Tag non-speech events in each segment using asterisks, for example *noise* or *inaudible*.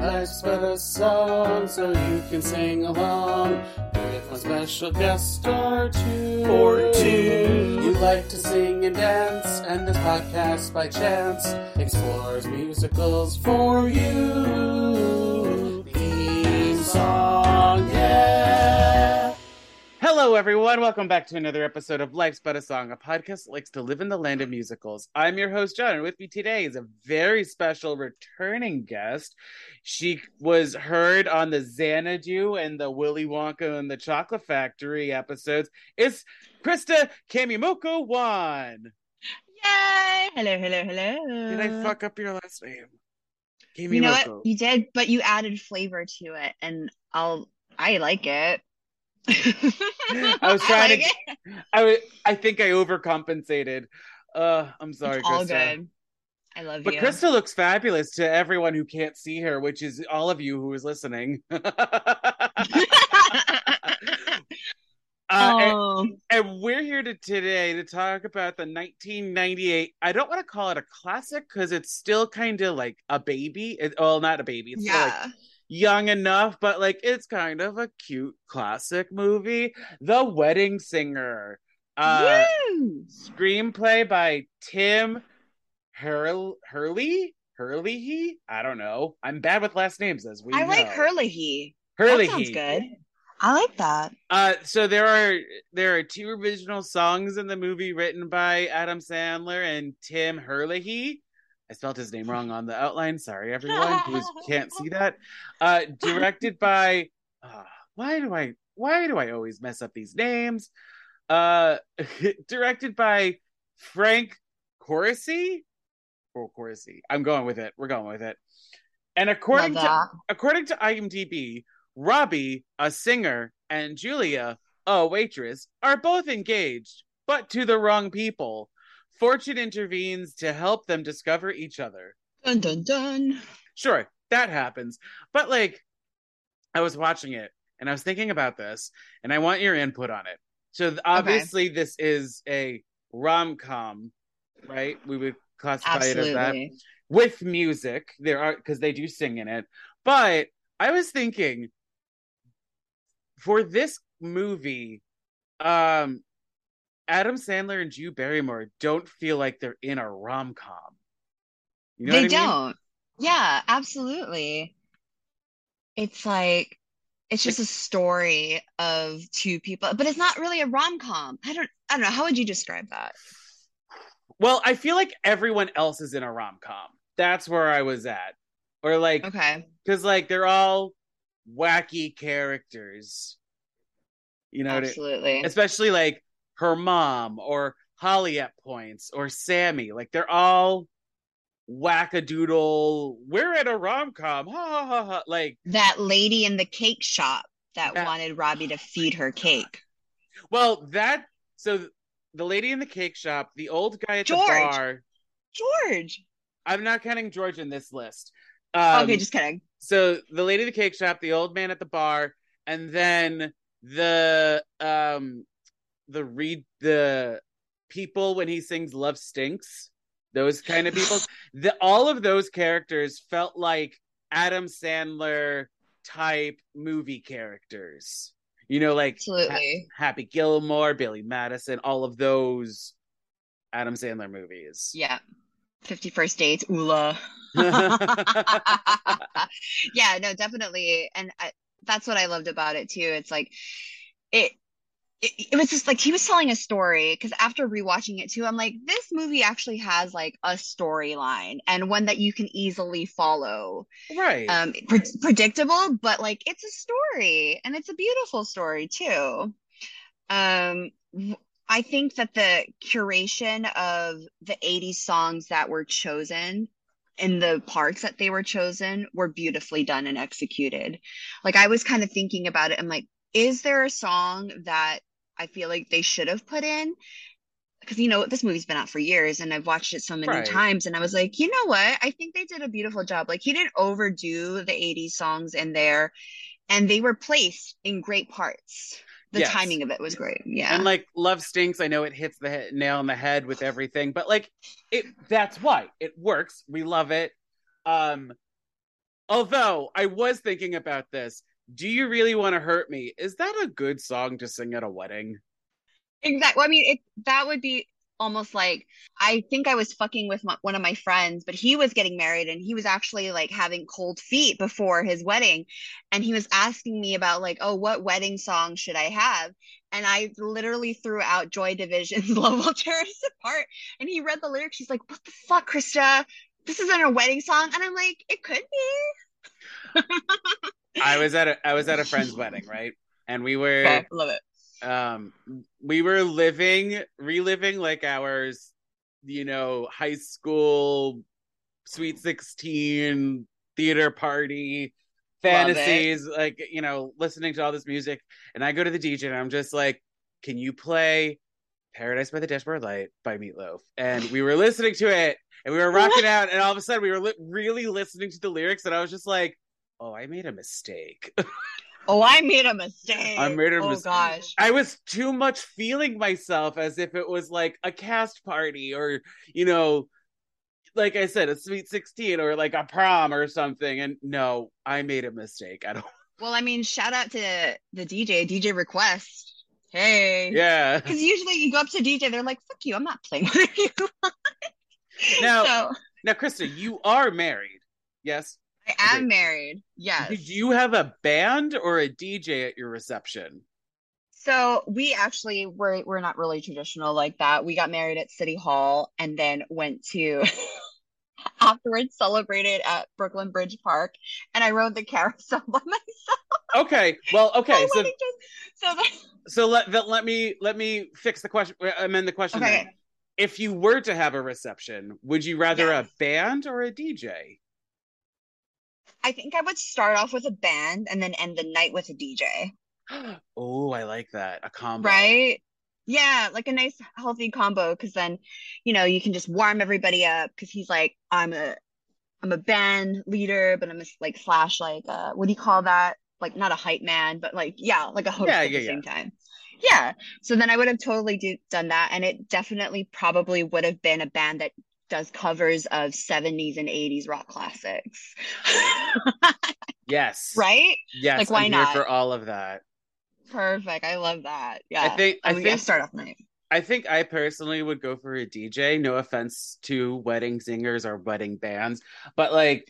Life's but a song, so you can sing along with my special guest star two. Or two. You like to sing and dance, and this podcast by chance explores musicals for you. Hello, everyone. Welcome back to another episode of Life's But a Song, a podcast that likes to live in the land of musicals. I'm your host, John, and with me today is a very special returning guest. She was heard on the Xanadu and the Willy Wonka and the Chocolate Factory episodes. It's Krista Kamimoko One. Yay! Hello, hello, hello. Did I fuck up your last name? Kamimoko. You know what? You did, but you added flavor to it, and I'll. I like it. I was *laughs* trying like to. it. I w- I think I overcompensated. Uh, I'm sorry, It's all Krista. good. I love But you. Krista looks fabulous to everyone who can't see her, which is all of you who is listening. *laughs* Uh, and, oh, and we're here to, today to talk about the 1998. I don't want to call it a classic because it's still kind of like a baby. It, well, not a baby. It's still, like yeah. Young enough, but like it's kind of a cute classic movie. The Wedding Singer. Uh, Woo! screenplay by Tim Hurl- Hurley. Hurley, I don't know. I'm bad with last names, as we I like know. Hurley. Hurley. That sounds good. I like that. Uh, so there are there are two original songs in the movie written by Adam Sandler and Tim Hurley. I spelled his name wrong on the outline. Sorry, everyone who can't see *laughs* that. Uh, directed by. Uh, why do I why do I always mess up these names? Uh, *laughs* directed by Frank Corsi. Or Corsi. I'm going with it. We're going with it. And according to according to IMDb, Robbie, a singer, and Julia, a waitress, are both engaged, but to the wrong people. Fortune intervenes to help them discover each other. Dun dun dun. Sure, that happens. But like I was watching it and I was thinking about this and I want your input on it. So obviously this is a rom-com, right? We would classify it as that with music. There are because they do sing in it. But I was thinking for this movie, um, Adam Sandler and Drew Barrymore don't feel like they're in a rom com. You know they what I mean? don't. Yeah, absolutely. It's like it's just a story of two people, but it's not really a rom-com. I don't I don't know. How would you describe that? Well, I feel like everyone else is in a rom com. That's where I was at, or like Okay. because like they're all wacky characters. You know, what I- Absolutely. especially like her mom or Holly at points or Sammy. Like they're all wackadoodle. We're at a rom com. Ha ha ha ha. Like, That lady in the cake shop that That- wanted Robbie to feed her cake. well, that so the lady in the cake shop, the old guy at George. the bar. George. I'm not counting George in this list. Um, okay, just kidding. so the lady in the cake shop, the old man at the bar, and then the um the read the people when he sings Love Stinks, those kind of people. *sighs* the all of those characters felt like Adam Sandler type movie characters. You know, like Absolutely. Happy Gilmore, Billy Madison, all of those Adam Sandler movies. Yeah. 50 First Dates, Ula. *laughs* *laughs* yeah, no, definitely. And I, that's what I loved about it too. It's like it, it it was just like he was telling a story because after rewatching it too, I'm like, this movie actually has like a storyline and one that you can easily follow. right. Um, pre- predictable, but like it's a story and it's a beautiful story too. Um, I think that the curation of the 80s songs that were chosen in the parts that they were chosen were beautifully done and executed. Like I was kind of thinking about it. I'm like, is there a song that I feel like they should have put in? Because you know this movie's been out for years and I've watched it so many Right. times, and I was like, you know what? I think they did a beautiful job. Like he didn't overdo the 80s songs in there, and they were placed in great parts. The Yes. timing of it was great. Yeah. And like Love Stinks, I know it hits the he- nail on the head with everything, but like it that's why it works. We love it. Um Although I was thinking about this. Do you really want to hurt me? Is that a good song to sing at a wedding? Exactly. I mean, it that would be almost like I think I was fucking with my, one of my friends, but he was getting married and he was actually like having cold feet before his wedding. And he was asking me about like, oh, what wedding song should I have? And I literally threw out Joy Division's *laughs* Love Will Tear Us Apart. And he read the lyrics. He's like, what the fuck, Krista? This isn't a wedding song. And I'm like, it could be. *laughs* I was at a I was at a friend's wedding, right? And we were Okay, love it. um we were living reliving like ours you know high school sweet 16 theater party fantasies like you know listening to all this music. And i go to the dj and i'm just like can you play paradise by the dashboard light by meatloaf? And we were listening to it and we were rocking *laughs* out. And all of a sudden we were li- really listening to the lyrics. And i was just like oh i made a mistake *laughs* Oh, I made a mistake. I made a oh, mistake. oh, mis- gosh. I was too much feeling myself as if it was like a cast party or, you know, like I said, a sweet 16 or like a prom or something. And no, I made a mistake. I don't, Well, I mean, shout out to the DJ, DJ Request. Hey. yeah. Because usually you go up to DJ, they're like, fuck you, I'm not playing with you. *laughs* Now- so Now, Krista, you are married. Yes. I am married. Yes. Did you have a band or a DJ at your reception? So we actually were we're not really traditional like that. We got married at City Hall and then went to *laughs* afterwards celebrated at Brooklyn Bridge Park and I rode the carousel by *laughs* myself. Okay. Well, *laughs* okay. So, dress. so the, so let, let, let me, let me fix the question, uh, amend the question. okay. If you were to have a reception, would you rather Yes. a band or a DJ? I think I would start off with a band and then end the night with a DJ. *gasps* oh, I like that. A combo. Right? Yeah, like a nice healthy combo because then, you know, you can just warm everybody up because he's like, I'm a I'm a band leader, but I'm a, like slash like uh what do you call that? Like not a hype man, but like yeah, like a host Yeah, at yeah, the same time. Yeah. So then I would have totally do, done that and it definitely probably would have been a band that does covers of 70s and 80s rock classics. *laughs* Yes. right? Yes. Like, why I'm not? for all of that. Perfect. I love that. Yeah. I think. I I yeah, think. start off night. I think I personally would go for a DJ. No offense to wedding singers or wedding bands, but like,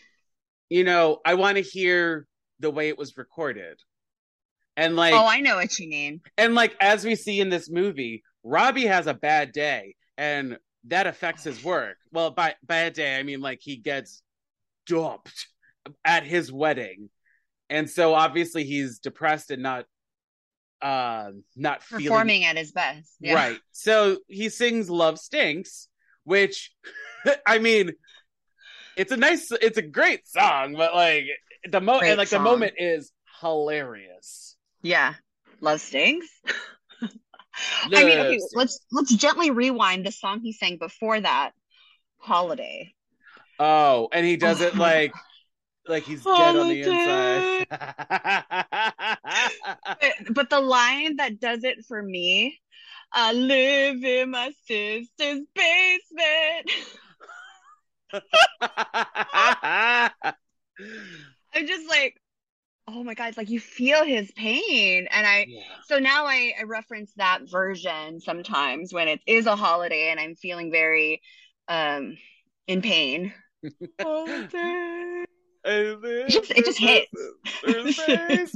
you know, I want to hear the way it was recorded, and like, oh, I know what you mean. and like as we see in this movie, Robbie has a bad day, and that affects his work. Well, by bad day, I mean like he gets dumped at his wedding, and so obviously he's depressed and not, uh, not feeling Performing at his best. Yeah. Right. So he sings Love Stinks, which *laughs* I mean it's a nice it's a great song, but like the mo and like song. the moment is hilarious. Yeah. Love stings. *laughs* I mean, okay, let's let's gently rewind the song he sang before that. Holiday. Oh, and he does it *laughs* like like he's dead on the inside. But, but the line that does it for me, I live in my sister's basement. *laughs* *laughs* I'm just like, oh my God, it's like you feel his pain. And I Yeah. so now I, I reference that version sometimes when it is a holiday and I'm feeling very um in pain. *laughs* Holiday. It just- it just hits. *laughs*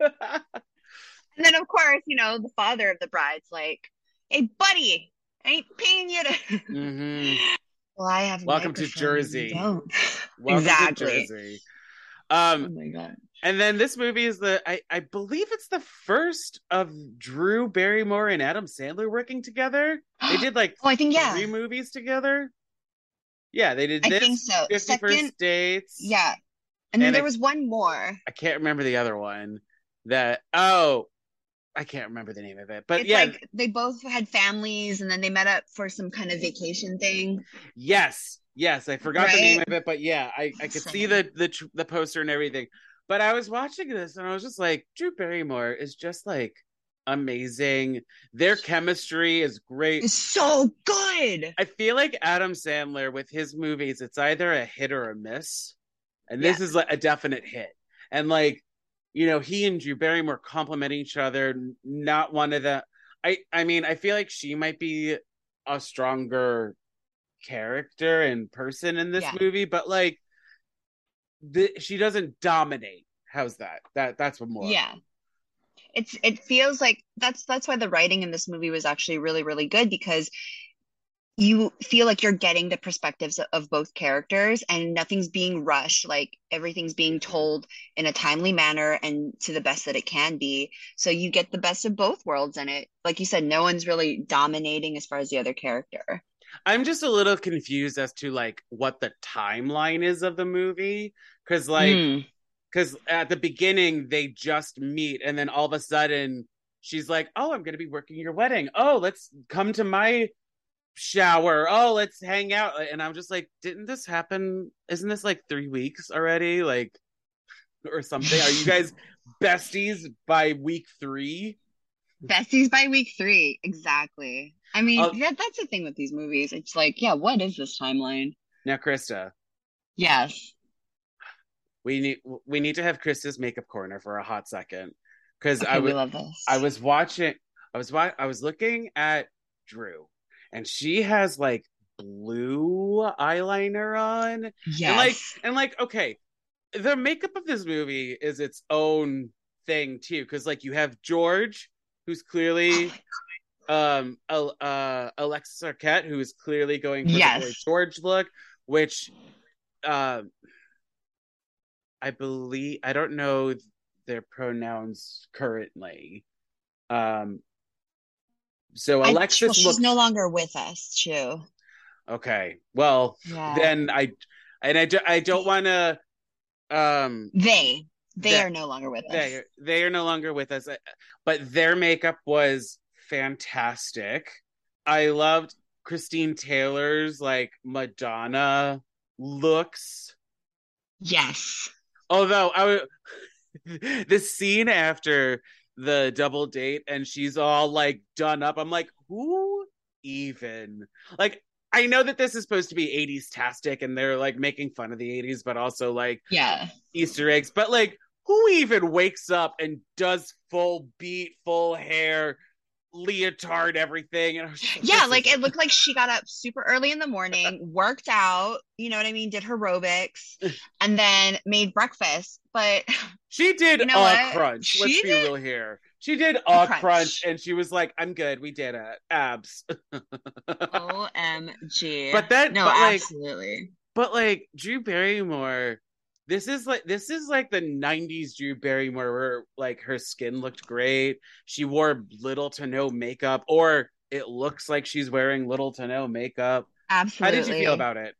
*laughs* And then of course, you know, the father of the bride's like, hey buddy, I ain't paying you to mm-hmm. Well, I have Welcome to microphone and you Jersey. don't. Welcome Exactly. to Jersey. Oh Um, my god. and then this movie is the I, I believe it's the first of Drew Barrymore and Adam Sandler working together. They did like *gasps* Oh, I think yeah. three movies together. Yeah, they did I this think so. 50 Second, First Dates. yeah. And then And there I- was one more. I can't remember the other one. That oh, I can't remember the name of it. But it's yeah, like they both had families and then they met up for some kind of vacation thing. yes, yes, I forgot the name of it, but yeah, I I could see the the tr- the poster and everything. But I was watching this and I was just like, Drew Barrymore is just like amazing. Their chemistry is great. It's so good. I feel like Adam Sandler with his movies, it's either a hit or a miss. And this Yeah. is like a definite hit. And like, you know, he and Drew Barrymore complement each other. Not one of the I I mean, I feel like she might be a stronger character and person in this Yeah. movie, but like the, she doesn't dominate. How's that? That that's what more. Yeah. It's it feels like that's that's why the writing in this movie was actually really really good because you feel like you're getting the perspectives of both characters and nothing's being rushed like everything's being mm-hmm. told in a timely manner and to the best that it can be so you get the best of both worlds in it like you said no one's really dominating as far as the other character I'm just a little confused as to like what the timeline is of the movie cuz like Mm. because at the beginning they just meet and then all of a sudden she's like oh i'm going to be working your wedding. Oh let's come to my shower. Oh let's hang out. And i'm just like didn't this happen? Isn't this like three weeks already? Like or something? Are you *laughs* guys besties by week three besties by week three. Exactly. I mean Uh, that, that's the thing with these movies. It's like yeah what is this timeline? Now krista. Yes. We need we need to have krista's makeup corner for a hot second. Because okay, i was I was watching I was wa- I was looking at Drew and she has like blue eyeliner on. Yes and like and like okay the makeup of this movie is its own thing too cuz like you have George who's Oh clearly my um uh Alexis Arquette who is clearly going for Yes. the Boy George look which um I believe I don't know their pronouns currently. Um so I- Alexis well, she's looks no longer with us too. Okay. Well yeah. then I and I, do, I don't want to um they they They- are no longer with us. they they are no longer with us but their makeup was fantastic. I loved christine taylor's like madonna looks. Yes. Although i would *laughs* the scene after the double date and she's all like done up i'm like who even? Like i know that this is supposed to be 80s tastic and they're like making fun of the 80s but also like yeah. Easter eggs, but like, who even wakes up and does full beat, full hair, leotard, everything? And I was just yeah like it looked like she got up super early in the morning *laughs* worked out you know what i mean did her aerobics *laughs* and then made breakfast but she did you know a what? crunch. Let's She be real here. She did a, crunch. crunch. and she was like, "I'm good. We did it. Abs." *laughs* omg But that- no but, like, absolutely but like Drew Barrymore, this is like this is like the '90s Drew Barrymore, where like her skin looked great. She wore little to no makeup, or it looks like she's wearing little to no makeup. Absolutely. How did you feel about it?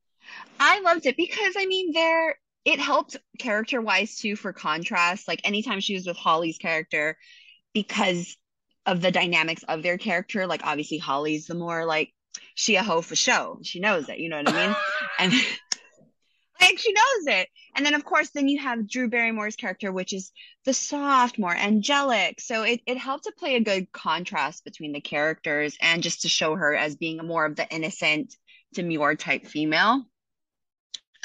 I loved it because I mean there it helped character wise too for contrast. Like anytime she was with Holly's character, because of the dynamics of their character, like obviously Holly's the more like she a hoe for show. She knows it, you know what I mean? *laughs* and like she knows it. And then of course then you have Drew Barrymore's character, which is the soft, more angelic. So it, it helped to play a good contrast between the characters and just to show her as being more of the innocent, demure type female.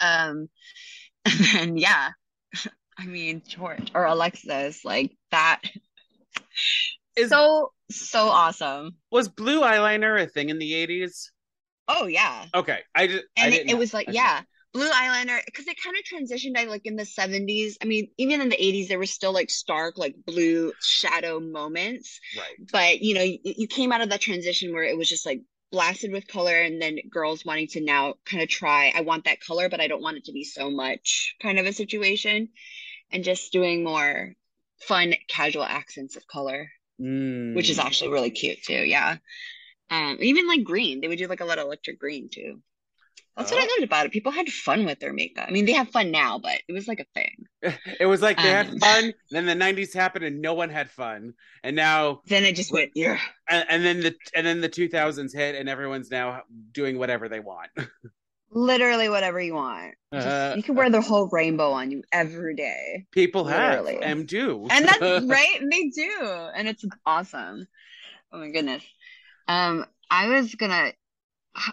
Um, *laughs* and then yeah, *laughs* I mean George or Alexis, like that. Is- so so awesome. Was blue eyeliner a thing in the 80s? Oh yeah, Okay, I just I and it, didn't it know. was like I yeah, blue eyeliner because it kind of transitioned. I like in the seventies. I mean, even in the eighties, there was still like stark like blue shadow moments. right. But you know, you, you came out of that transition where it was just like blasted with color and then girls wanting to now kind of try i want that color but i don't want it to be so much kind of a situation and just doing more fun casual accents of color Mm. which is actually really cute too yeah um even like green they would do like a lot of electric green too that's what i loved about it people had fun with their makeup i mean they have fun now but it was like a thing *laughs* it was like they had Um, fun, then the 90s happened and no one had fun. And now then it just went yeah and, and then the and then the 2000s hit and everyone's now doing whatever they want. *laughs* Literally whatever you want. Just- Uh, you can wear the whole rainbow on you every day. People have Literally. and do. And that's *laughs* right, they do. And it's awesome. Oh my goodness. Um, I was gonna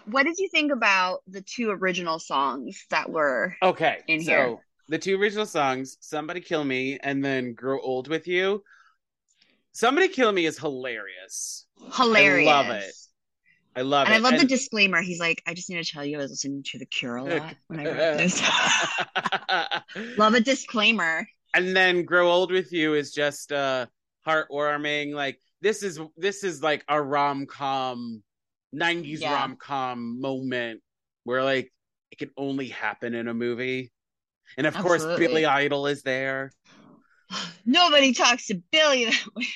what did you think about the two original songs that were Okay, in so here. the two original songs, "Somebody Kill Me" and then "Grow Old with You." "Somebody Kill Me" is hilarious. hilarious? I love it. I love it. And it. I love the disclaimer. He's like, I just need to tell you, I was listening to The Cure a lot when I wrote this. *laughs* love a disclaimer. and then "Grow Old with You" is just uh heartwarming. Like this is this is like a rom com, '90s Yeah. rom com moment where like it can only happen in a movie. And of course, Billy Idol is there. *sighs* Nobody talks to Billy that way. *laughs*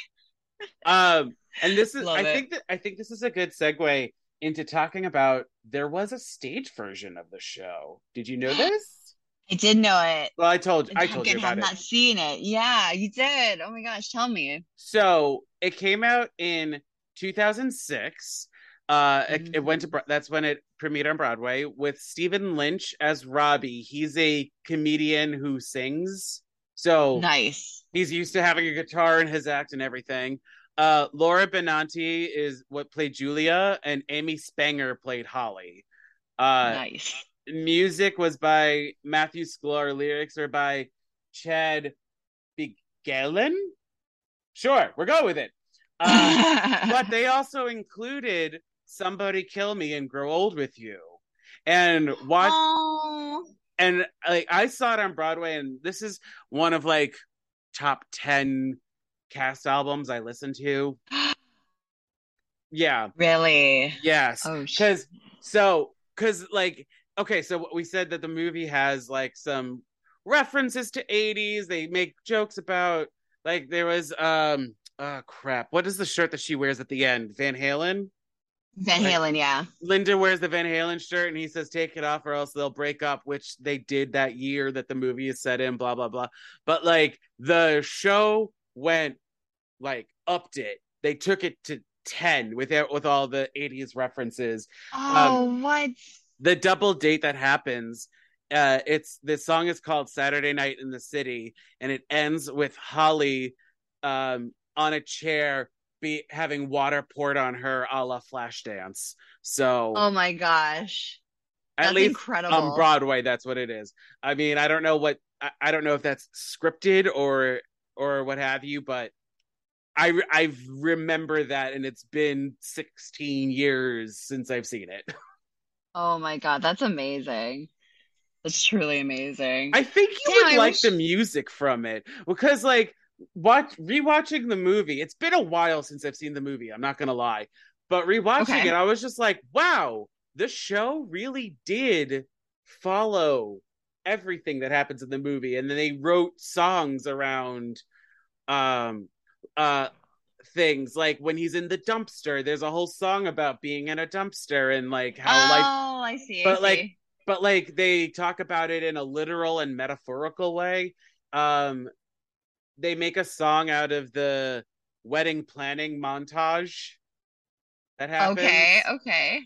Um, and this is Love I it. think that I think this is a good segue into talking about there was a stage version of the show. Did you know *gasps* this? I did know it. Well, I told you I told you about had it. not seen it. Yeah, you did. Oh my gosh, tell me. So it came out in 2006. Uh, it, it went to that's when it premiered on Broadway with Stephen Lynch as Robbie. He's a comedian who sings. So Nice. he's used to having a guitar in his act and everything. Uh, Laura Benanti is what played Julia, and Amy Spanger played Holly. Uh, nice. music was by Matthew Sklar. Lyrics are by Chad Bigelen. Sure, we're going with it. Uh, *laughs* but they also included "Somebody Kill Me" and "Grow Old with You," and watch Oh, and like I saw it on Broadway, and this is one of like top ten cast albums I listened to. Yeah, really? yes, Oh, sh- so because like okay, so we said that the movie has like some references to '80s. They make jokes about like there was um oh crap, what is the shirt that she wears at the end? Van Halen. Van like- Halen, yeah. Linda wears the Van Halen shirt and he says, take it off or else they'll break up, which they did that year that the movie is set in, blah, blah, blah. But like the show went like upped it. They took it to 10 with it, with all the 80s references. Oh, what? The double date that happens, uh, it's the song is called Saturday Night in the City, and it ends with Holly um on a chair be having water poured on her a la Flashdance. So Oh my gosh. at least incredible. on Broadway, that's what it is. I mean, I don't know what I, I don't know if that's scripted or or what have you, but I I remember that, and it's been 16 years since I've seen it. *laughs* Oh my God, that's amazing. That's truly amazing. I think you Damn, would I like wish- the music from it because, like, watch rewatching the movie. It's been a while since I've seen the movie. I'm not gonna lie, but rewatching Okay. it, I was just like, wow, the show really did follow everything that happens in the movie, and then they wrote songs around, um, uh. Things like when he's in the dumpster, there's a whole song about being in a dumpster and like how life oh, I see. I but, like, see. but like they talk about it in a literal and metaphorical way. Um, they make a song out of the wedding planning montage that happens. Okay, okay.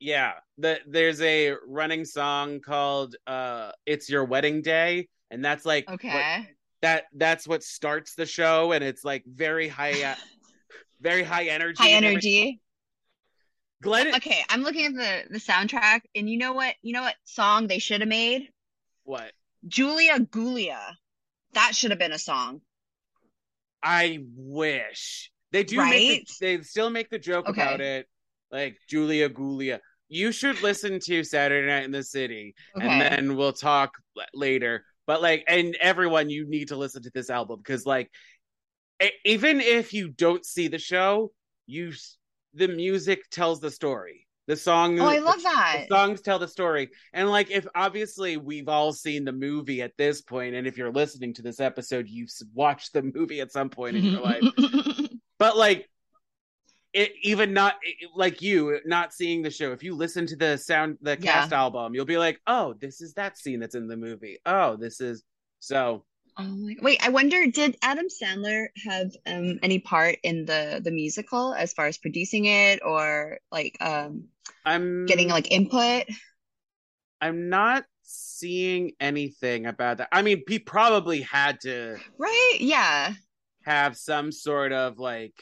Yeah, the, there's a running song called uh, "It's Your Wedding Day," and that's like what- Okay. that that's what starts the show, and it's like very high, *laughs* very high energy. High energy. Glenn, Okay, I'm looking at the the soundtrack, and you know what? You know what song they should have made? what? Julia Gulia. That should have been a song. I wish they do. Make Right? the, they still make the joke Okay. about it, like Julia Gulia. You should listen to Saturday Night in the City, Okay. and then we'll talk later. But like, and everyone, you need to listen to this album because, like, even if you don't see the show, you the music tells the story. The song, oh, I love that. the songs tell the story and like if obviously we've all seen the movie at this point and if you're listening to this episode you've watched the movie at some point in your life *laughs* but like it even not it- like you not seeing the show if you listen to the sound the Yeah. cast album you'll be like oh this is that scene that's in the movie oh this is so Oh my, wait, I wonder, did Adam Sandler have um any part in the the musical as far as producing it or like um i'm getting like input? I'm not seeing anything about that. I mean, he probably had to Right? Yeah. have some sort of like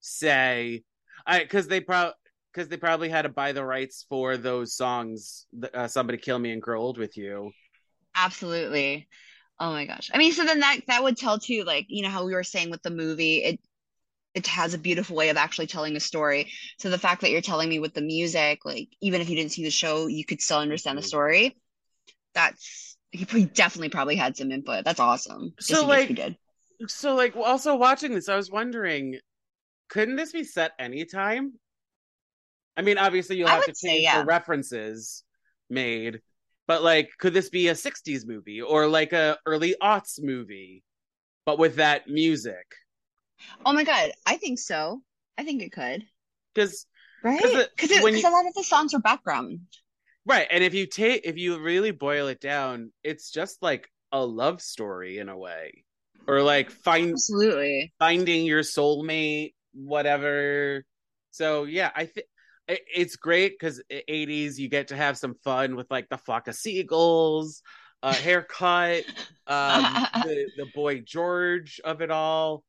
say, I because they probably because they probably had to buy the rights for those songs. Uh, Somebody kill me and grow old with you. Absolutely. Oh my gosh. I mean, so then that that would tell too, like, you know, how we were saying with the movie, it it has a beautiful way of actually telling a story. So the fact that you're telling me with the music, like even if you didn't see the show, you could still understand the Mhm. story. That's he definitely probably had some input. That's awesome. So, like, he did. So, like, also watching this, I was wondering, couldn't this be set anytime? I mean, obviously, you'll have to would say, change yeah. the references made, but like, could this be a '60s movie or like a early aughts movie, but with that music? Oh my God, I think so. I think it could. Because Right? 'Cause Because a lot of the songs are background. right, and if you take, if you really boil it down, it's just like a love story in a way, or like find Absolutely. finding your soulmate, whatever. So yeah, I think it's great because 80s you get to have some fun with like the flock of seagulls, uh, haircut, um, *laughs* the the boy George of it all.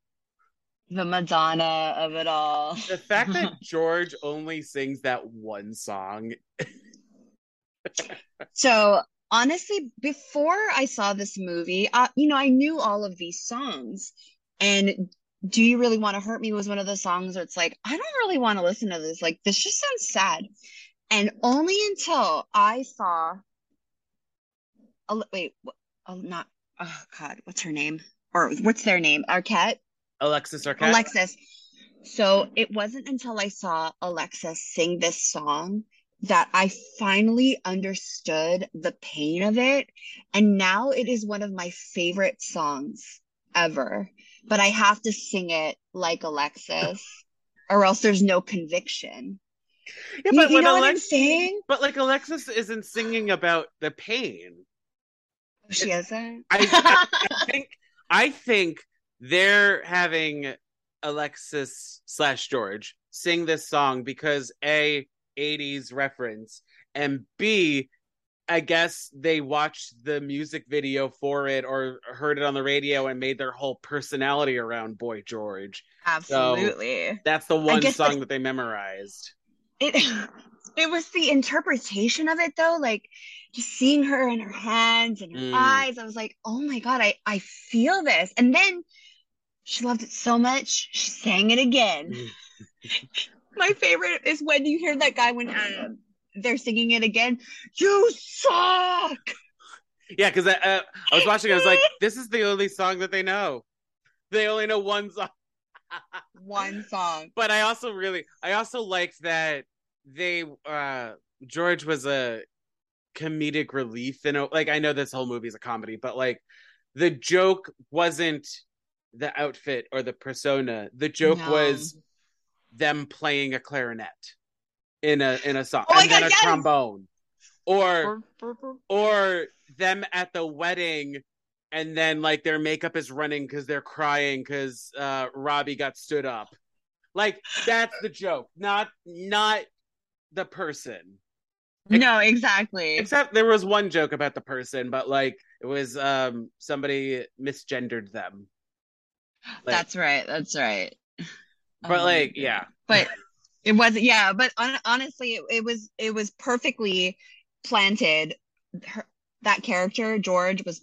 The Madonna of it all. The fact that *laughs* George only sings that one song. So honestly, before I saw this movie, uh, you know, I knew all of these songs. And Do You Really Want to Hurt Me was one of the songs where it's like, I don't really want to listen to this. Like, this just sounds sad. And only until I saw, oh, wait, what- oh, not, oh God, what's her name? Or what's their name? Arquette? Alexis Arquette. Alexis. So it wasn't until I saw Alexis sing this song that I finally understood the pain of it. And now it is one of my favorite songs ever. But I have to sing it like Alexis, *laughs* or else there's no conviction. yeah, but you when know what I'm saying? but like Alexis isn't singing about the pain. Oh, she isn't. I, I think I think they're having Alexis slash George sing this song because a 80s reference and b I guess they watched the music video for it or heard it on the radio and made their whole personality around Boy George. Absolutely. That's the one song that- that they memorized. it *sighs* it was the interpretation of it though like just seeing her in her hands and her Mm. eyes i was like oh my god i i feel this and then she loved it so much she sang it again Mm. *laughs* my favorite is when you hear that guy when uh, they're singing it again you suck Yeah, because I, uh, I was watching. I was like, *laughs* "This is the only song that they know. They only know one song." *laughs* one song but I also really I also liked that they uh George was a comedic relief in a like I know this whole movie is a comedy, but like the joke wasn't the outfit or the persona. The joke No. was them playing a clarinet in a in a song Oh and then God, a yes! trombone. Or or them at the wedding and then like their makeup is running because they're crying because uh robbie got stood up like that's the joke not not the person no exactly except there was one joke about the person but like it was um somebody misgendered them like- that's right that's right but Oh, like yeah but it wasn't yeah but on, honestly it, it was it was perfectly planted Her, that character george was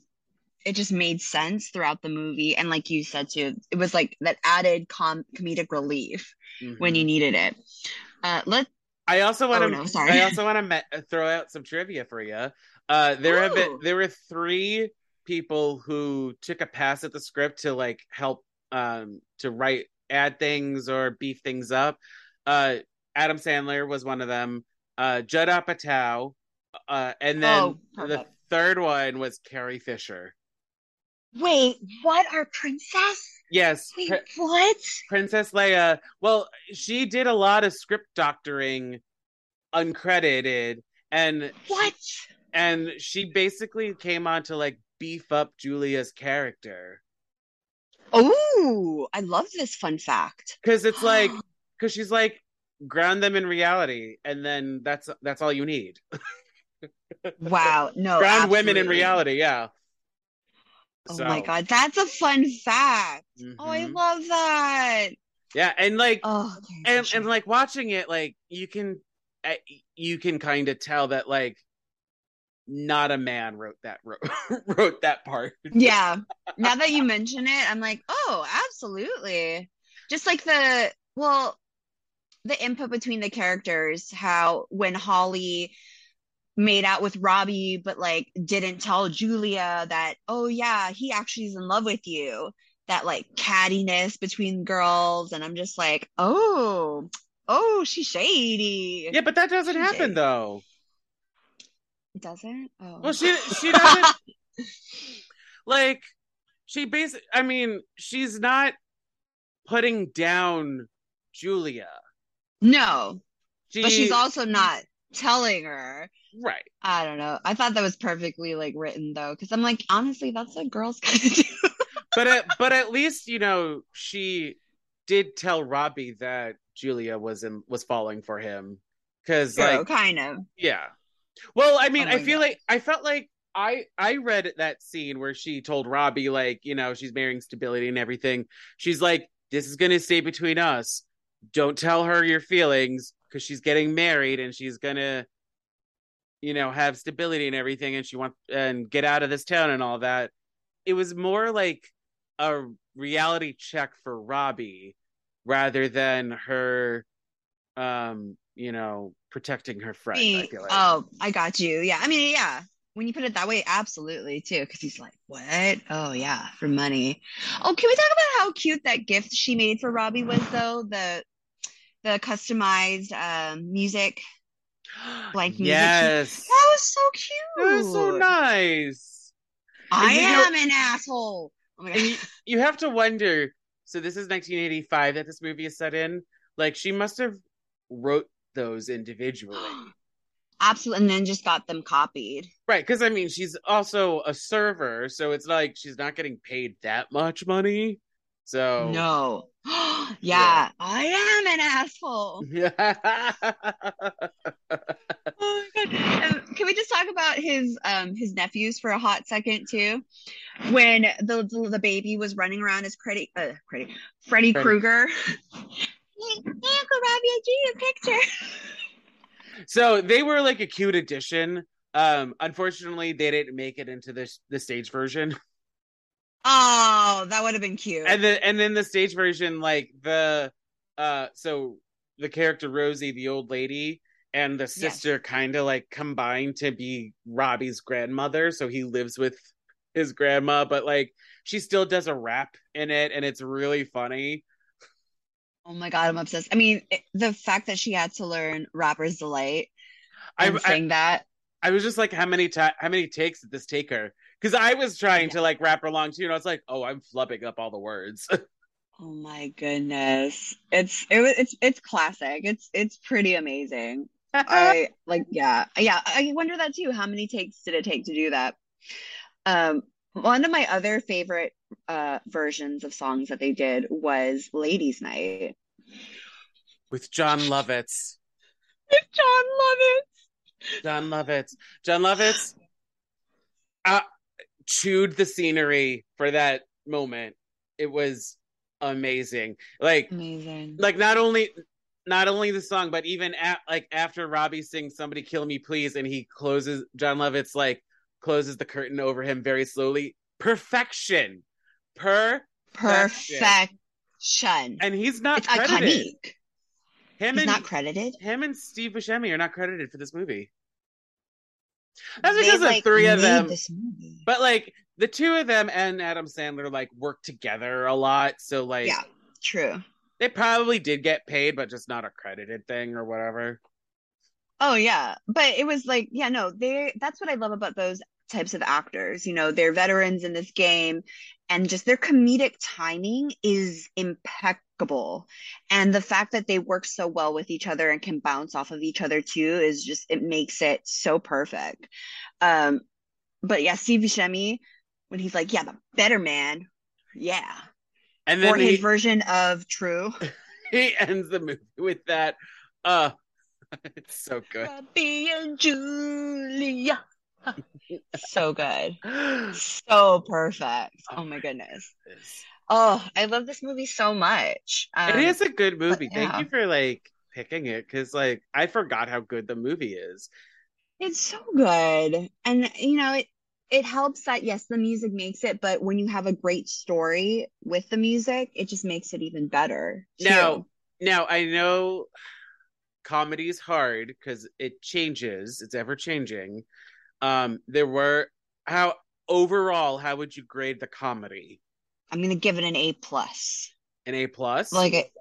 it just made sense throughout the movie and like you said too it was like that added com- comedic relief when Mhm. you needed it uh let I also want Oh, to. no, sorry. I also want to me- throw out some trivia for you. Uh, there have been there were three people who took a pass at the script to like help um to write add things or beef things up. Uh, Adam Sandler was one of them. Uh, Judd Apatow, uh, and then Oh, the third one was Carrie Fisher. wait what our princess Yes, wait Pri- what Princess Leia. Well, she did a lot of script doctoring, uncredited, and what and she basically came on to like beef up Julia's character oh i love this fun fact because it's like *gasps* because she's like ground them in reality, and then that's that's all you need. *laughs* Wow. No. Ground women in reality, yeah. Oh So, my god, that's a fun fact. Oh, I mhm. love that. Yeah, and like Oh, and and like watching it like you can you can kind of tell that like not a man wrote that wrote, *laughs* wrote that part. yeah. *laughs* Now that you mention it, I'm like, oh, absolutely. Just like the well, the input between the characters, how when Holly made out with Robbie, but like didn't tell Julia that, oh yeah, he actually is in love with you. That like cattiness between girls, and I'm just like, oh, oh, she's shady. Yeah, but that doesn't She happen did. though. It doesn't? Oh. Well, she she *laughs* doesn't like she basically I mean, she's not putting down Julia. No, She, but she's also not telling her. right. I don't know. I thought that was perfectly like written though, because I'm like, honestly, that's what girls *laughs* gotta do. But at, but at least, you know, she did tell Robbie that Julia was in was falling for him True, like kind of. Yeah. Well, I mean, Oh I feel God. like I felt like I I read that scene where she told Robbie like, you know, she's marrying stability and everything. She's like, this is going to stay between us. Don't tell her your feelings cuz she's getting married and she's going to you know, have stability and everything and she wants and get out of this town and all that. It was more like a reality check for Robbie rather than her um, you know, protecting her friend, I Me- feel like. Oh, I got you. Yeah. I mean, yeah. When you put it that way, absolutely too. Because he's like, what? Oh yeah, for money. Oh, can we talk about how cute that gift she made for Robbie was though? The the customized um music. *gasps* like music yes. That was so cute. That was so nice. I you know- am an asshole. Oh my you, god. *laughs* you have to wonder. So this is 1985 that this movie is set in. Like she must have wrote those individually, *gasps* Absolutely. And then just got them copied. right? Because I mean, she's also a server, so it's like she's not getting paid that much money. So No. *gasps* yeah, Yeah. I am an asshole. *laughs* *laughs* Oh my god. Um, can we just talk about his um his nephews for a hot second too? When the the, the baby was running around as Freddy uh Freddy Freddy Freddy. Krueger. *laughs* Hey, Uncle Robbie, I drew you a picture. *laughs* so they were like a cute addition. Um, unfortunately, they didn't make it into the the stage version. Oh, that would have been cute. and then and then the stage version like the uh so the character rosie the old lady and the sister kind of like combined to be robbie's grandmother so he lives with his grandma but like she still does a rap in it and it's really funny oh my god, I'm obsessed. I mean, it, the fact that she had to learn Rapper's Delight I, and I sing that. i was just like how many ti- how many takes did this take her because i was trying Yeah. to like rap along too and i was like oh i'm flubbing up all the words *laughs* Oh my goodness. It's it was it's it's classic. It's it's pretty amazing. I *laughs* like yeah. Yeah, I wonder that too. How many takes did it take to do that? Um one of my other favorite uh versions of songs that they did was Ladies Night. with jon lovitz With Jon Lovitz. Jon Lovitz. Jon Lovitz uh, chewed the scenery for that moment. It was amazing. Like, Amazing. like not only not only the song, but even at, like after Robbie sings "Somebody Kill Me Please" and he closes Jon Lovitz like closes the curtain over him very slowly. Perfection, per, Perfection. and he's not It's credited. iconic. Him He's and not credited. him and Steve Buscemi are not credited for this movie. That's They, because the like, three of them This movie. But like the two of them and Adam Sandler like work together a lot, so like yeah, true. they probably did get paid, but just not a credited thing or whatever. Oh yeah, but it was like, yeah, no, they that's what I love about those types of actors. You know, they're veterans in this game and just their comedic timing is impeccable. And the fact that they work so well with each other and can bounce off of each other too is just it makes it so perfect. Um but yeah, Steve Buscemi when he's like, yeah, the better man. Yeah. And Or then his he, version of True. *laughs* he ends the movie with that uh *laughs* it's so good. Robbie and Julia. *laughs* so good. *gasps* So perfect. Oh my goodness. Oh, I love this movie so much. Um, it is a good movie. Thank yeah. you for like picking it because like I forgot how good the movie is. It's so good. And you know, it it helps that yes, the music makes it, but when you have a great story with the music, it just makes it even better. too. Now, now I know comedy's hard because it changes. It's ever changing. Um, there were how overall, how would you grade the comedy? I'm gonna give it an A plus. An A plus? Like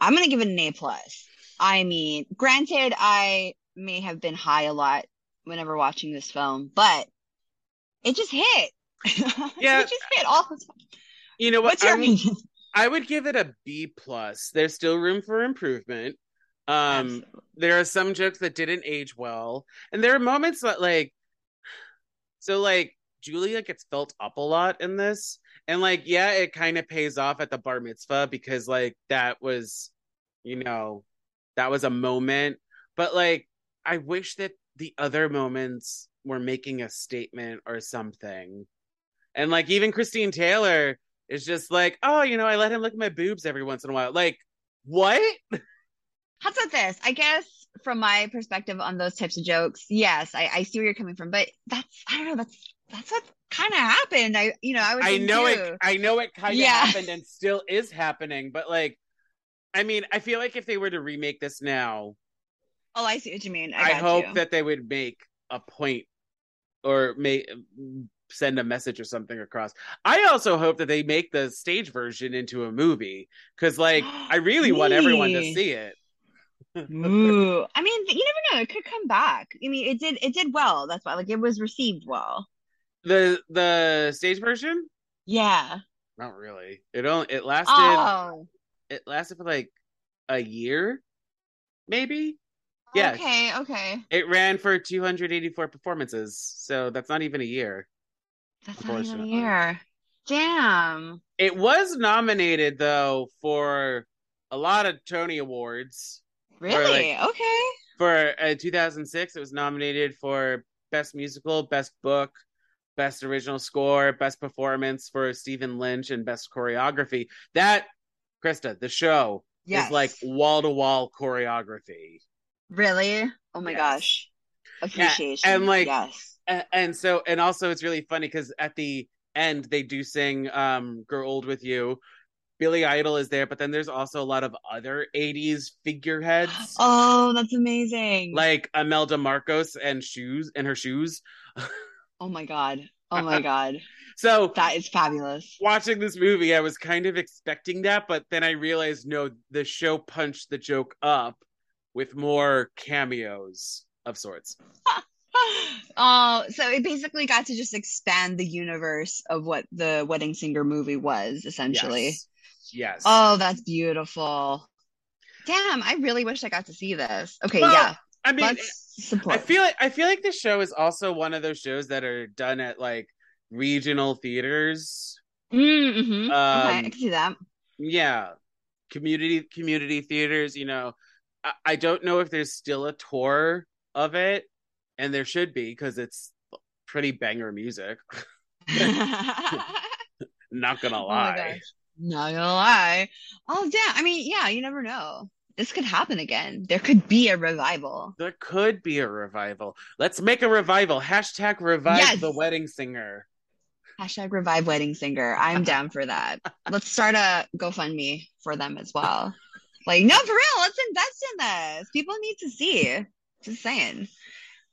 I'm gonna give it an A plus. I mean, granted, I may have been high a lot whenever watching this film, but it just hit. *laughs* Yeah. it just hit all the time. you know what? What's your I'm- opinion? I would give it a B plus. There's still room for improvement. Um, there are some jokes that didn't age well, and there are moments that like, so like Julia gets built up a lot in this, and like yeah, it kind of pays off at the bar mitzvah because like that was, you know, that was a moment, but like I wish that the other moments were making a statement or something, and like even Christine Taylor is just like, oh, you know, I let him look at my boobs every once in a while. Like, what? *laughs* How about this? I guess from my perspective on those types of jokes, yes, I, I see where you're coming from, but that's I don't know, that's that's what kind of happened. I you know, I was I know too. it. I know it kind of Yeah. happened and still is happening, but like, I mean, I feel like if they were to remake this now, Oh, I see what you mean. I, I, hope you. that they would make a point or may send a message or something across. I also hope that they make the stage version into a movie because, like, *gasps* I really want everyone to see it. Ooh. *laughs* I mean, you never know. It could come back. I mean, it did. It did well. That's why, like, it was received well. the The stage version, Yeah. not really. It only it lasted. Oh. It lasted for like a year, maybe. Yeah. Okay. Okay. It ran for 284 performances, so that's not even a year. That's not even a year. Damn. It was nominated though for a lot of Tony Awards. Really? okay. For uh, 2006, it was nominated for Best Musical, Best Book, Best Original Score, Best Performance for Stephen Lynch, and Best Choreography. That, Krista, the show Yes. is like wall to wall choreography. Really? Oh my Yes. gosh. Appreciation. and, like, yes. and, and so and also it's really funny because at the end they do sing um grow old with you billy idol is there but then there's also a lot of other 80s figureheads *gasps* Oh, that's amazing. like imelda marcos and shoes and her shoes *laughs* oh my God. Oh my *laughs* God. so That is fabulous. watching this movie i was kind of expecting that but then i realized no the show punched the joke up with more cameos of sorts Oh, *laughs* so it basically got to just expand the universe of what the Wedding Singer movie was, essentially. yes yes Oh, that's beautiful. Damn, I really wish I got to see this. Okay, Well, yeah. i mean. I feel like I feel like this show is also one of those shows that are done at like regional theaters. Mm-hmm. okay, I Um, can see that. Yeah, community community theaters. You know, I, I don't know if there's still a tour of it, and there should be because it's pretty banger music. *laughs* *laughs* Not gonna Oh lie. gosh. Not gonna lie. Oh, damn. I mean, yeah, you never know. This could happen again. There could be a revival. There could be a revival. Let's make a revival. Hashtag revive Yes. the wedding singer. Hashtag revive wedding singer. I'm down for that. *laughs* Let's start a GoFundMe for them as well. Like, no, for real, let's invest in this. People need to see. Just saying.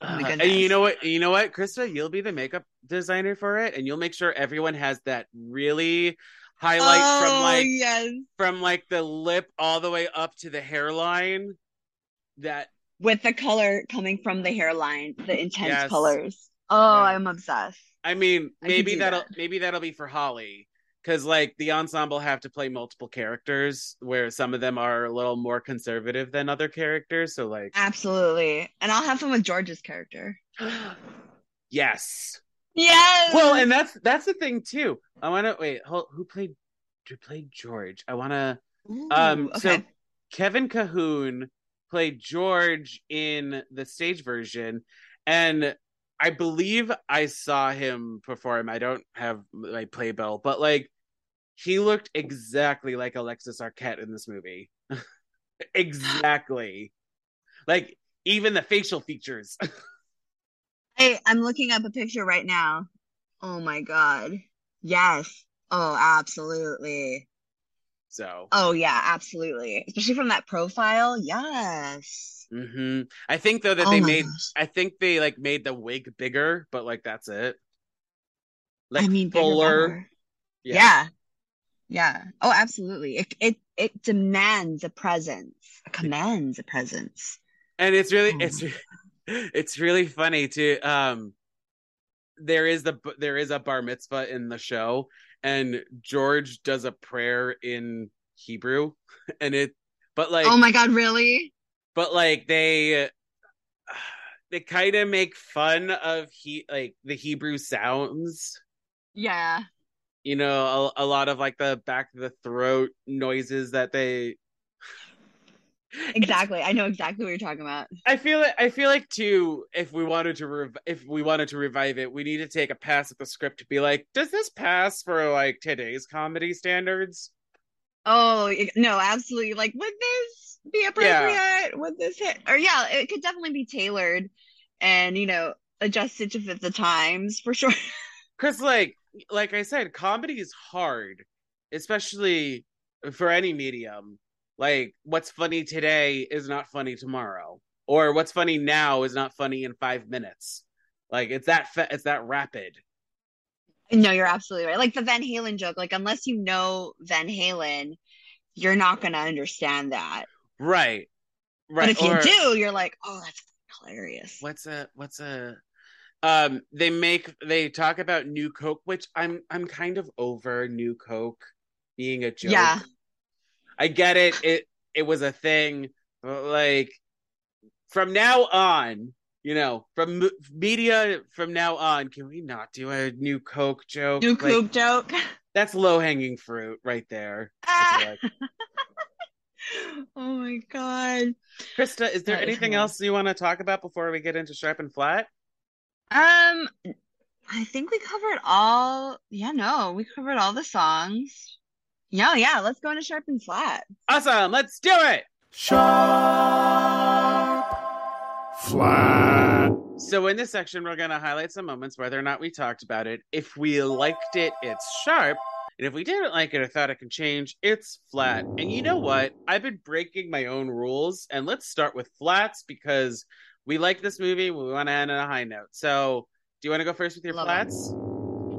Oh Uh, and you know what? You know what, Krista? You'll be the makeup designer for it, and you'll make sure everyone has that really highlight from Oh, like yes. from like the lip all the way up to the hairline. That With the color coming from the hairline, the intense Yes. colors. Oh, Yeah. I'm obsessed. I mean, I maybe do that'll that. maybe that'll be for Holly because like the ensemble have to play multiple characters, where some of them are a little more conservative than other characters. So like, Absolutely. And I'll have fun with George's character. *gasps* yes. Yes. Well, and that's that's the thing too. I want to wait. Hold, who played? Who played George? I want to. Um, okay. so Kevin Cahoon played George in the stage version, and I believe I saw him perform. I don't have my playbill, but like he looked exactly like Alexis Arquette in this movie. *laughs* exactly. Like even the facial features. *laughs* Hey, I'm looking up a picture right now. Oh my God. Yes. Oh, absolutely. so, Oh yeah, absolutely. Especially from that profile. Yes. hmm I think though that Oh they made, gosh. I think they like made the wig bigger, but like that's it. Like I mean, fuller. better. Yeah. Yeah. Oh, absolutely. It it it demands a presence. It commands a presence. and it's really Oh. it's it's really funny to um there is the there is a bar mitzvah in the show and george does a prayer in hebrew *laughs* and it but like oh my God, really? but like they *sighs* they kind of make fun of he like the hebrew sounds Yeah. you know a, a lot of like the back of the throat noises that they Exactly. I know exactly what you're talking about. I feel like I feel like too. If we wanted to rev- if we wanted to revive it, we need to take a pass at the script to be like, does this pass for like today's comedy standards? Oh no, absolutely. Like, would this be appropriate? Would this hit? Or yeah, it could definitely be tailored and you know adjusted to fit the times for sure. *laughs* Because like like I said, comedy is hard, especially for any medium. Like what's funny today is not funny tomorrow, or what's funny now is not funny in five minutes. Like it's that fa- it's that rapid. No, you're absolutely right. Like the Van Halen joke. Like unless you know Van Halen, you're not gonna understand that. Right. Right. But if you do, you're like, oh, that's hilarious. what's a what's a um they make they talk about new coke which i'm i'm kind of over new coke being a joke Yeah. I get it it it was a thing like from now on you know from m- media from now on can we not do a new coke joke New Like, Coop joke. *laughs* that's low hanging fruit right there feel like. *laughs* oh my god. krista is there That is anything hilarious. else you want to talk about before we get into sharp and flat Um, I think we covered all. Yeah, no, we covered all the songs. Yeah, yeah. Let's go into sharp and flat. awesome let's do it Sharp, flat. So in this section, we're going to highlight some moments, whether or not we talked about it. If we liked it, it's sharp. And if we didn't like it or thought it could change, it's flat. And you know what? I've been breaking my own rules. And let's start with flats because we like this movie. We want to end on a high note. So do you want to go first with your Love it. flats?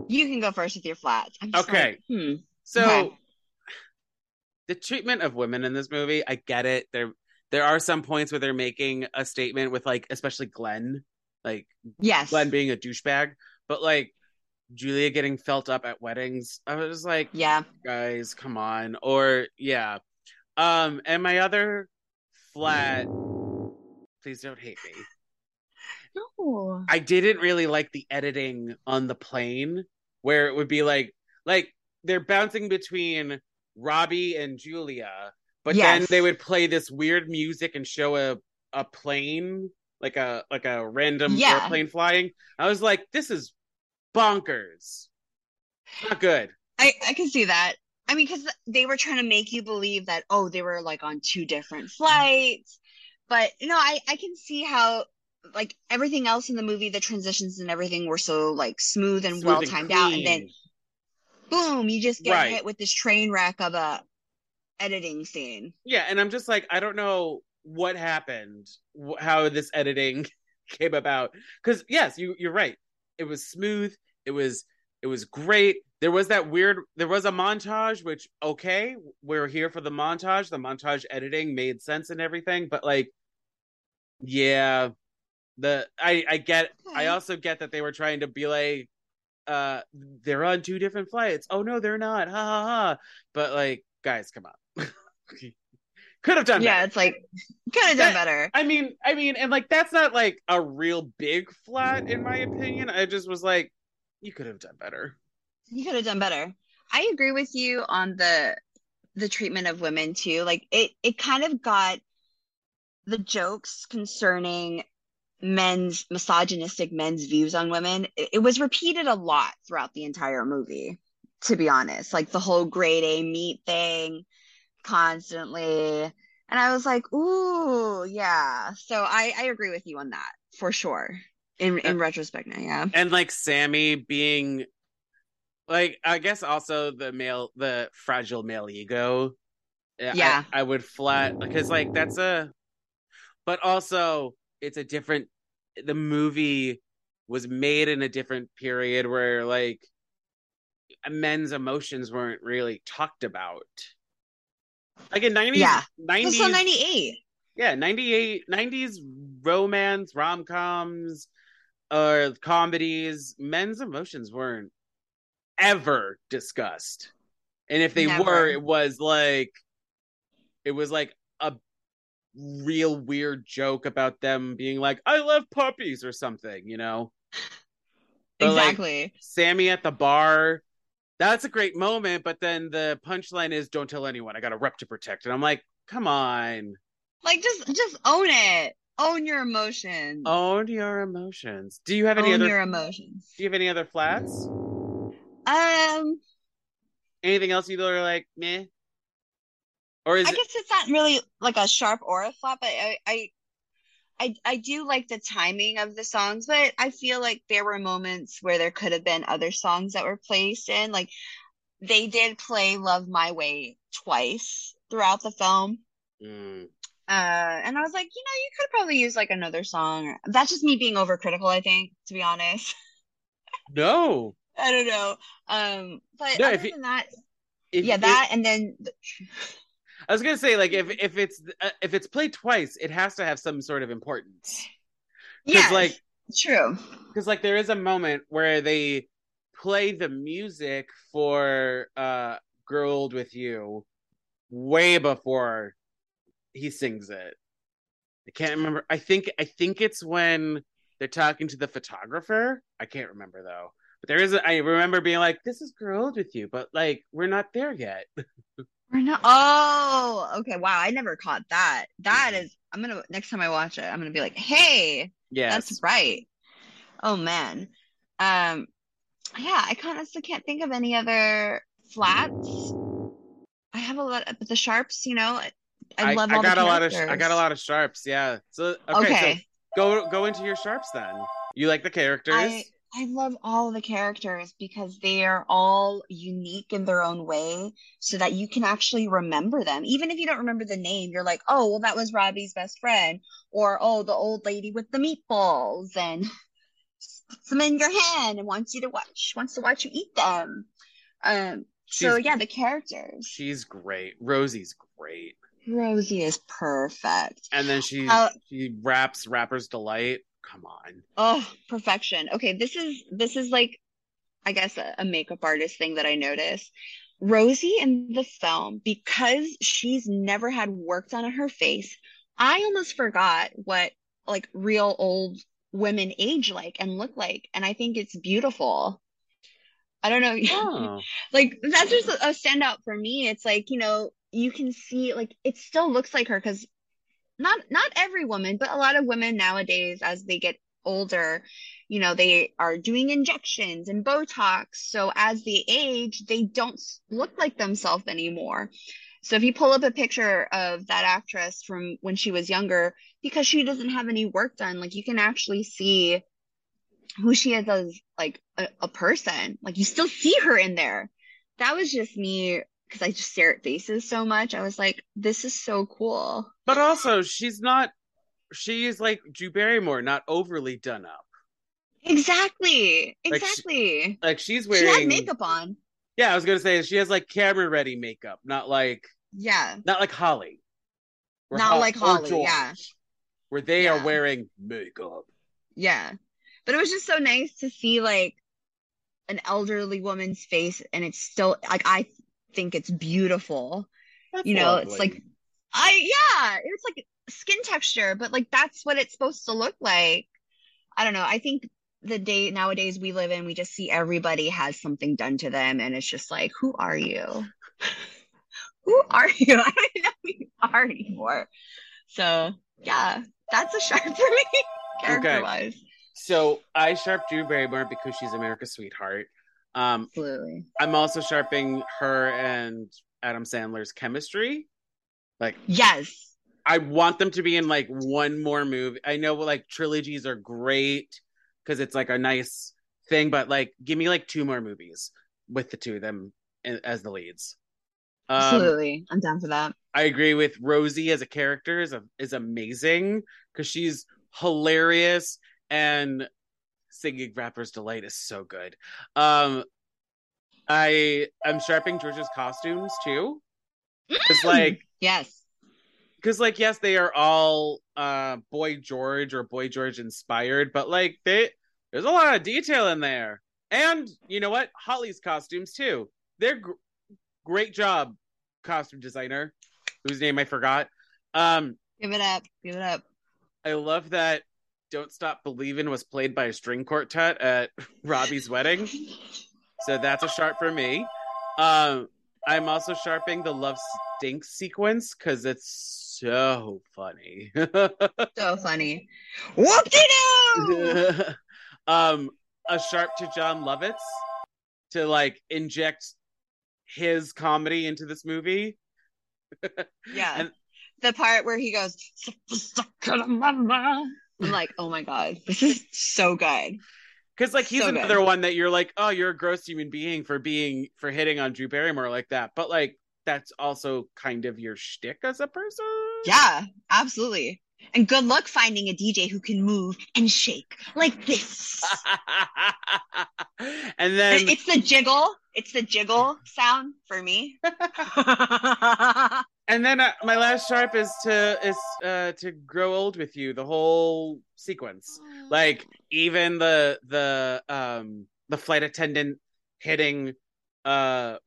You can go first with your flats. I'm just Okay. like, hmm. So Okay. The treatment of women in this movie, I get it. There there are some points where they're making a statement with like especially Glenn, like Yes. Glenn being a douchebag, but like Julia getting felt up at weddings. I was like, Yeah. guys, come on. Or yeah. Um, and my other flat, please don't hate me. No. I didn't really like the editing on the plane where it would be like like they're bouncing between Robbie and Julia, but then they would play this weird music and show a a plane like a like a random Yeah. airplane flying. I was like, this is bonkers. Not good. I I can see that. I mean, because they were trying to make you believe that oh, they were like on two different flights. But you know, I I can see how like everything else in the movie, the transitions and everything were so like smooth and well timed out, and then. Boom, you just get Right. hit with this train wreck of a editing scene. Yeah, and I'm just like, I don't know what happened, how this editing *laughs* came about. Because yes, you you're right. It was smooth. It was it was great. There was that weird. There was a montage, which okay, we're here for the montage. The montage editing made sense and everything, but like, yeah, the I I get. I also get that they were trying to be like, uh, they're on two different flights. Oh no, they're not. Ha ha ha. But like, guys, come on. *laughs* Could have done Yeah, better. it's like could have done That- better. I mean, I mean, and like that's not like a real big flat in my opinion. I just was like, you could have done better. You could have done better. I agree with you on the the treatment of women too. Like it it kind of got the jokes concerning men's misogynistic men's views on women it, it was repeated a lot throughout the entire movie to be honest. Like the whole grade a meat thing constantly. And i was like ooh yeah. So i i agree with you on that for sure in in uh, retrospect now yeah. and like sammy being like i guess also the male the fragile male ego. Yeah. I, I would flat because like that's a but also it's a different the movie was made in a different period where like men's emotions weren't really talked about like in 90s Yeah. 90s It's 98 yeah 98 90s romance rom-coms or comedies men's emotions weren't ever discussed and if they Never. were it was like it was like a real weird joke about them being like i love puppies or something you know? *laughs* But, like, exactly. Sammy at the bar that's a great moment but then the punchline is don't tell anyone. I got a rep to protect. And i'm like come on. Like just just own it. Own your emotions. Own your emotions. Do you have any own other your emotions. do you have any other flats? Um. Anything else you are like meh or is I it guess it's not really like a sharp or a flop, but I, I, I, I do like the timing of the songs, but I feel like there were moments where there could have been other songs that were placed in. Like they did play "Love My Way" twice throughout the film, Mm, uh, and I was like, you know, you could probably use like another song. That's just me being overcritical, I think, to be honest. *laughs* no I don't know. Um, but No, other than that, If- yeah, if- that and then the, i was gonna say like if if it's uh, if it's played twice it has to have some sort of importance. Yeah, like- true. because like there is a moment where they play the music for uh grow old with you way before he sings it. I can't remember i think i think it's when they're talking to the photographer. I can't remember though. But there is a, i remember being like this is grow old with you but like we're not there yet *laughs* We're not. Oh, okay. Wow, I never caught that. That Mhm. I'm gonna next time I watch it, I'm gonna be like, hey, yeah, that's right. Oh man. Um, yeah, I honestly can't think of any other flats. I have a lot, but the sharps, you know, I, I love all got the a lot of i got a lot of sharps yeah so okay, Okay, so go go into your sharps then you like the characters I I love all the characters because they are all unique in their own way, so that you can actually remember them. Even if you don't remember the name, you're like, oh, well, that was Robbie's best friend, or oh, the old lady with the meatballs, and *laughs* puts them in your hand and wants you to watch, wants to watch you eat them. Um, so yeah, the characters. She's great. Rosie's great. Rosie is perfect. And then she Uh, she raps Rapper's Delight. Come on. Oh, perfection. Okay, this is this is like I guess a, a makeup artist thing that I notice. Rosie in the film, because she's never had work done on her face, I almost forgot what like real old women age like and look like. And I think it's beautiful. I don't know. *laughs* Oh. like that's just a, a standout for me. It's like, you know, you can see like it still looks like her because not not every woman, but a lot of women nowadays as they get older, you know, they are doing injections and Botox. So as they age, they don't look like themselves anymore. So if you pull up a picture of that actress from when she was younger, because she doesn't have any work done, like you can actually see who she is as like a, a person. Like you still see her in there. That was just me because I just stare at faces so much. I was like, this is so cool. But also she's not she's like Drew Barrymore, not overly done up. Exactly. Like she- Exactly. Like she's She, wearing had makeup on. Yeah, I was gonna say she has like camera ready makeup, not like Yeah. not like Holly. Not like Holly, George, yeah. Where they are wearing makeup. Yeah. But it was just so nice to see like an elderly woman's face and it's still like I think it's beautiful. That's You know, it's like I yeah, it's like skin texture, but like that's what it's supposed to look like. I don't know. I think the day nowadays we live in, we just see everybody has something done to them, and it's just like, who are you? *laughs* who are you? *laughs* I don't even know who you are anymore. So yeah, that's a sharp *laughs* for me, character wise. So I sharp Drew Barrymore because she's America's sweetheart. Um, Absolutely. I'm also sharpening her and Adam Sandler's chemistry. Like, Yes. I want them to be in like one more movie. I know like trilogies are great because it's like a nice thing, but like give me like two more movies with the two of them as the leads. Um, Absolutely. I'm down for that. I agree with Rosie as a character is a, is amazing because she's hilarious and singing Rapper's Delight is so good. Um, I I'm sharpening George's costumes too. It's like Yes. because like yes they are all uh boy george or boy george inspired but like they there's a lot of detail in there and you know what holly's costumes too they're gr- great job costume designer whose name i forgot um Give it up. Give it up. i love that don't stop believing was played by a string quartet at robbie's wedding so that's a sharp for me um i'm also sharpening the love stinks sequence because it's so funny So funny. Whoop de doo! um a sharp to Jon Lovitz to like inject his comedy into this movie. Yeah. And- the part where he goes, I'm like, oh my God, this is so good. Because like he's So good. another one that you're like, oh, you're a gross human being for being for hitting on Drew Barrymore like that. But like that's also kind of your shtick as a person. Yeah, absolutely. And good luck finding a DJ who can move and shake like this. *laughs* and then it's the jiggle. It's the jiggle sound for me. *laughs* and then uh, my last sharp is to is uh to grow old with you the whole sequence like even the the um the flight attendant hitting uh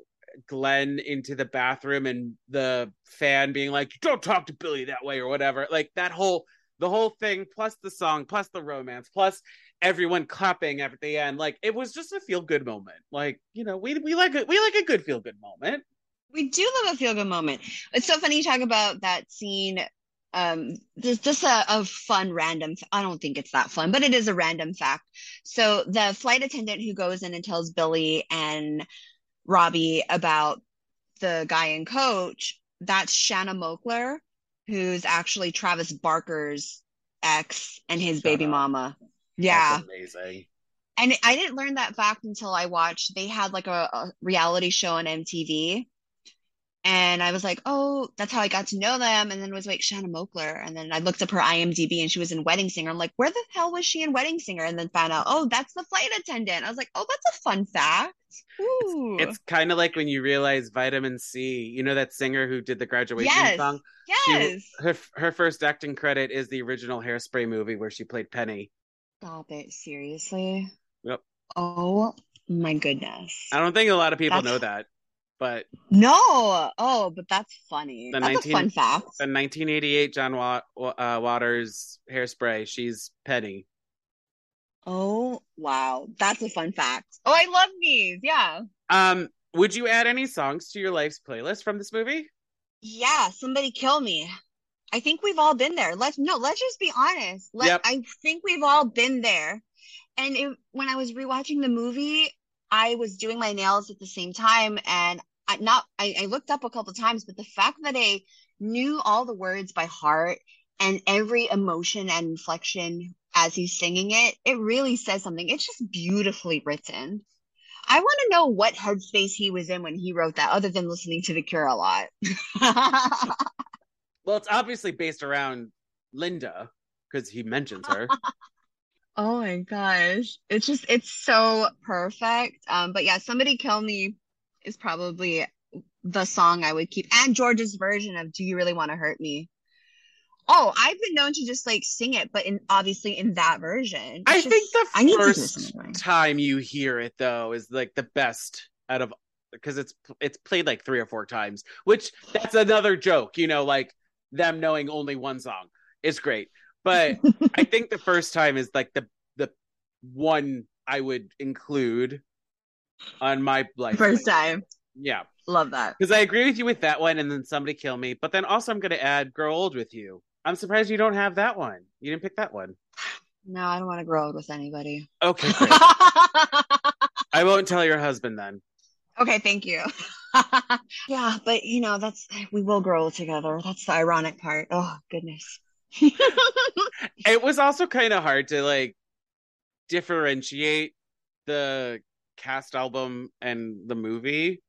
Glenn into the bathroom and the fan being like don't talk to Billy that way or whatever like that whole the whole thing plus the song plus the romance plus everyone clapping at the end like it was just a feel good moment like you know we we like a, we like a good feel good moment we do love a feel good moment. It's so funny you talk about that scene. Um, just, just a, a fun random. I don't think it's that fun, but it is a random fact. So the flight attendant who goes in and tells Billy and Robbie about the guy and coach, that's Shanna Moakler, who's actually Travis Barker's ex and his Shut baby up. mama. Yeah. That's amazing And I didn't learn that fact until I watched, they had like a, a reality show on MTV. And I was like, oh, that's how I got to know them. And then it was like Shanna Moakler. And then I looked up her IMDb and she was in Wedding Singer. I'm like, where the hell was she in Wedding Singer? And then found out, oh, that's the flight attendant. I was like, oh, that's a fun fact. Ooh. It's kind of like when you realize vitamin C. You know that singer who did the graduation Yes. song. yes. Her her first acting credit is the original Hairspray movie where she played Penny. Stop it. Seriously? Yep. Oh my goodness. I don't think a lot of people That's- know that, but No. Oh, but that's funny. The That's 19 a fun fact. the 1988 John uh, Waters Hairspray, she's Penny. Oh, wow. That's a fun fact. Oh, I love these. Yeah. Um, would you add any songs to your life's playlist from this movie? Yeah, somebody kill me. I think we've all been there. Let's no, let's just be honest. Let Yep. I think we've all been there. And it, when I was rewatching the movie, I was doing my nails at the same time, and I not I, I looked up a couple times, but the fact that I knew all the words by heart and every emotion and inflection as he's singing it, it really says something. It's just beautifully written. I want to know what headspace he was in when he wrote that, other than listening to The Cure a lot. *laughs* Well, it's obviously based around Linda because he mentions her. *laughs* Oh my gosh. It's just it's so perfect. Um, but yeah, Somebody Kill Me is probably the song I would keep. And George's version of Do You Really Want to Hurt Me? Oh, I've been known to just like sing it, but in obviously in that version. I It's think the I first time you hear it though is like the best out of because it's it's played like three or four times, which that's another joke, you know, like them knowing only one song is great. But *laughs* I think the first time is like the the one I would include on my life. First time. Yeah. Love that. Because I agree with you with that one and then somebody kill me. But then also I'm gonna add grow old with you. I'm surprised you don't have that one. You didn't pick that one. No, I don't want to grow old with anybody. Okay. *laughs* I won't tell your husband then. okay, thank you. *laughs* yeah, but you know, that's we will grow old together. That's the ironic part. Oh, goodness. *laughs* It was also kind of hard to like differentiate the cast album and the movie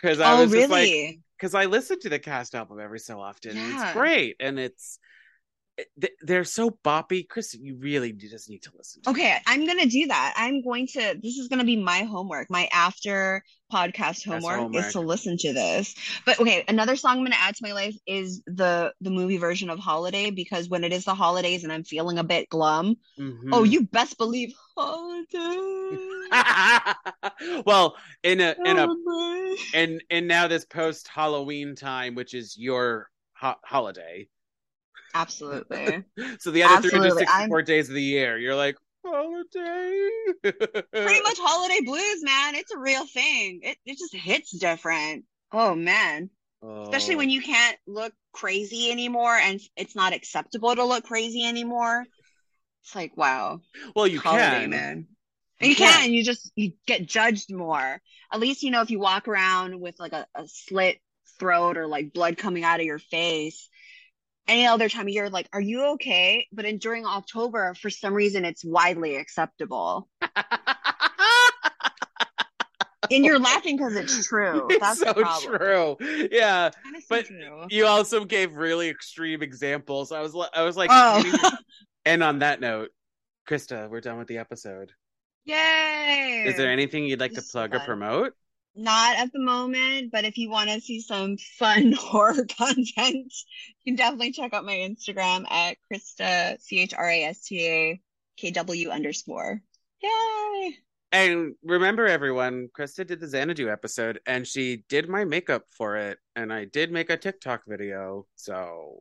because I oh, was just like, because I listen to the cast album every so often. Yeah. it's great, and it's they're so boppy. Chris, you really just need to listen. to Okay, I'm gonna do that. I'm going to. This is gonna be my homework. My after podcast homework, homework. is to listen to this. But okay, another song I'm gonna add to my life is the the movie version of Holiday because when it is the holidays and I'm feeling a bit glum, Mhm. oh, you best believe Holiday. *laughs* well, in a in a and and now this post Halloween time, which is your ho- holiday. Absolutely. *laughs* So the other Absolutely, 364 days of the year, you're like holiday. Pretty much *laughs* holiday blues, man. It's a real thing. It it just hits different. Oh man. especially Oh. when you can't look crazy anymore and it's not acceptable to look crazy anymore it's like wow well, you holiday, can. man You you, can. can you just you get judged more at least you know if you walk around with like a, a slit throat or like blood coming out of your face any other time of year like are you okay but in during october for some reason it's widely acceptable and you're laughing because it's true *laughs* it's that's so true. Yeah, but true. you also gave really extreme examples. I was I was like, oh and on that note, Krista, we're done with the episode. Yay! Is there anything you'd like to This plug or promote? Not at the moment, but if you want to see some fun *laughs* horror content, you can definitely check out my Instagram at Krista C H R A S T A K W underscore. Yay! And remember, everyone, Krista did the Xanadu episode, and she did my makeup for it, and I did make a TikTok video. So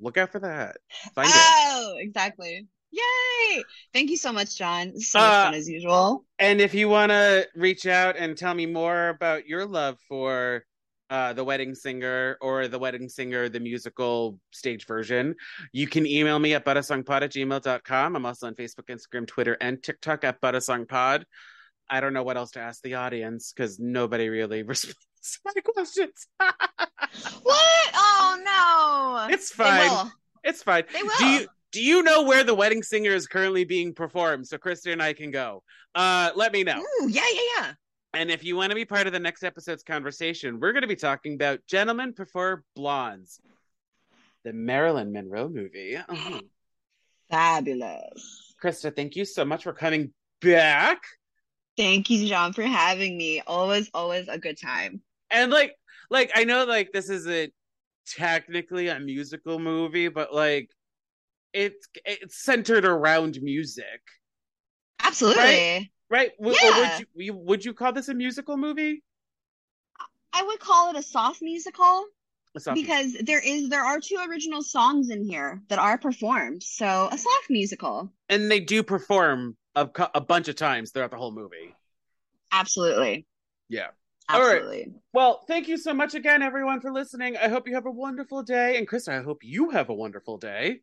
look out for that. Find it. Oh, exactly. Yay! Thank you so much, John. So much Uh, fun as usual. And if you want to reach out and tell me more about your love for uh, The Wedding Singer or The Wedding Singer, the musical stage version, you can email me at buttersongpod at gmail.com. I'm also on Facebook, Instagram, Twitter, and TikTok at buttersongpod. I don't know what else to ask the audience because nobody really *laughs* responds to my questions. *laughs* What? Oh no! it's fine. It's fine. They will. Do you do you know where The Wedding Singer is currently being performed so Krista and I can go? Uh, let me know. Ooh, yeah, yeah, yeah. And if you want to be part of the next episode's conversation, we're going to be talking about Gentlemen Prefer Blondes, the Marilyn Monroe movie. Oh. Fabulous. Krista, thank you so much for coming back. Thank you, John, for having me. Always, always a good time. And like, like I know, like this isn't technically a musical movie, but like, it's it's centered around music, Absolutely. right? W- Yeah. would you, would you call this a musical movie? I would call it a soft musical It's not- because there is there are two original songs in here that are performed. So a soft musical. and they do perform a, a bunch of times throughout the whole movie. Absolutely. Yeah. All right. Well, thank you so much again, everyone, for listening. I hope you have a wonderful day. And Krista, I hope you have a wonderful day.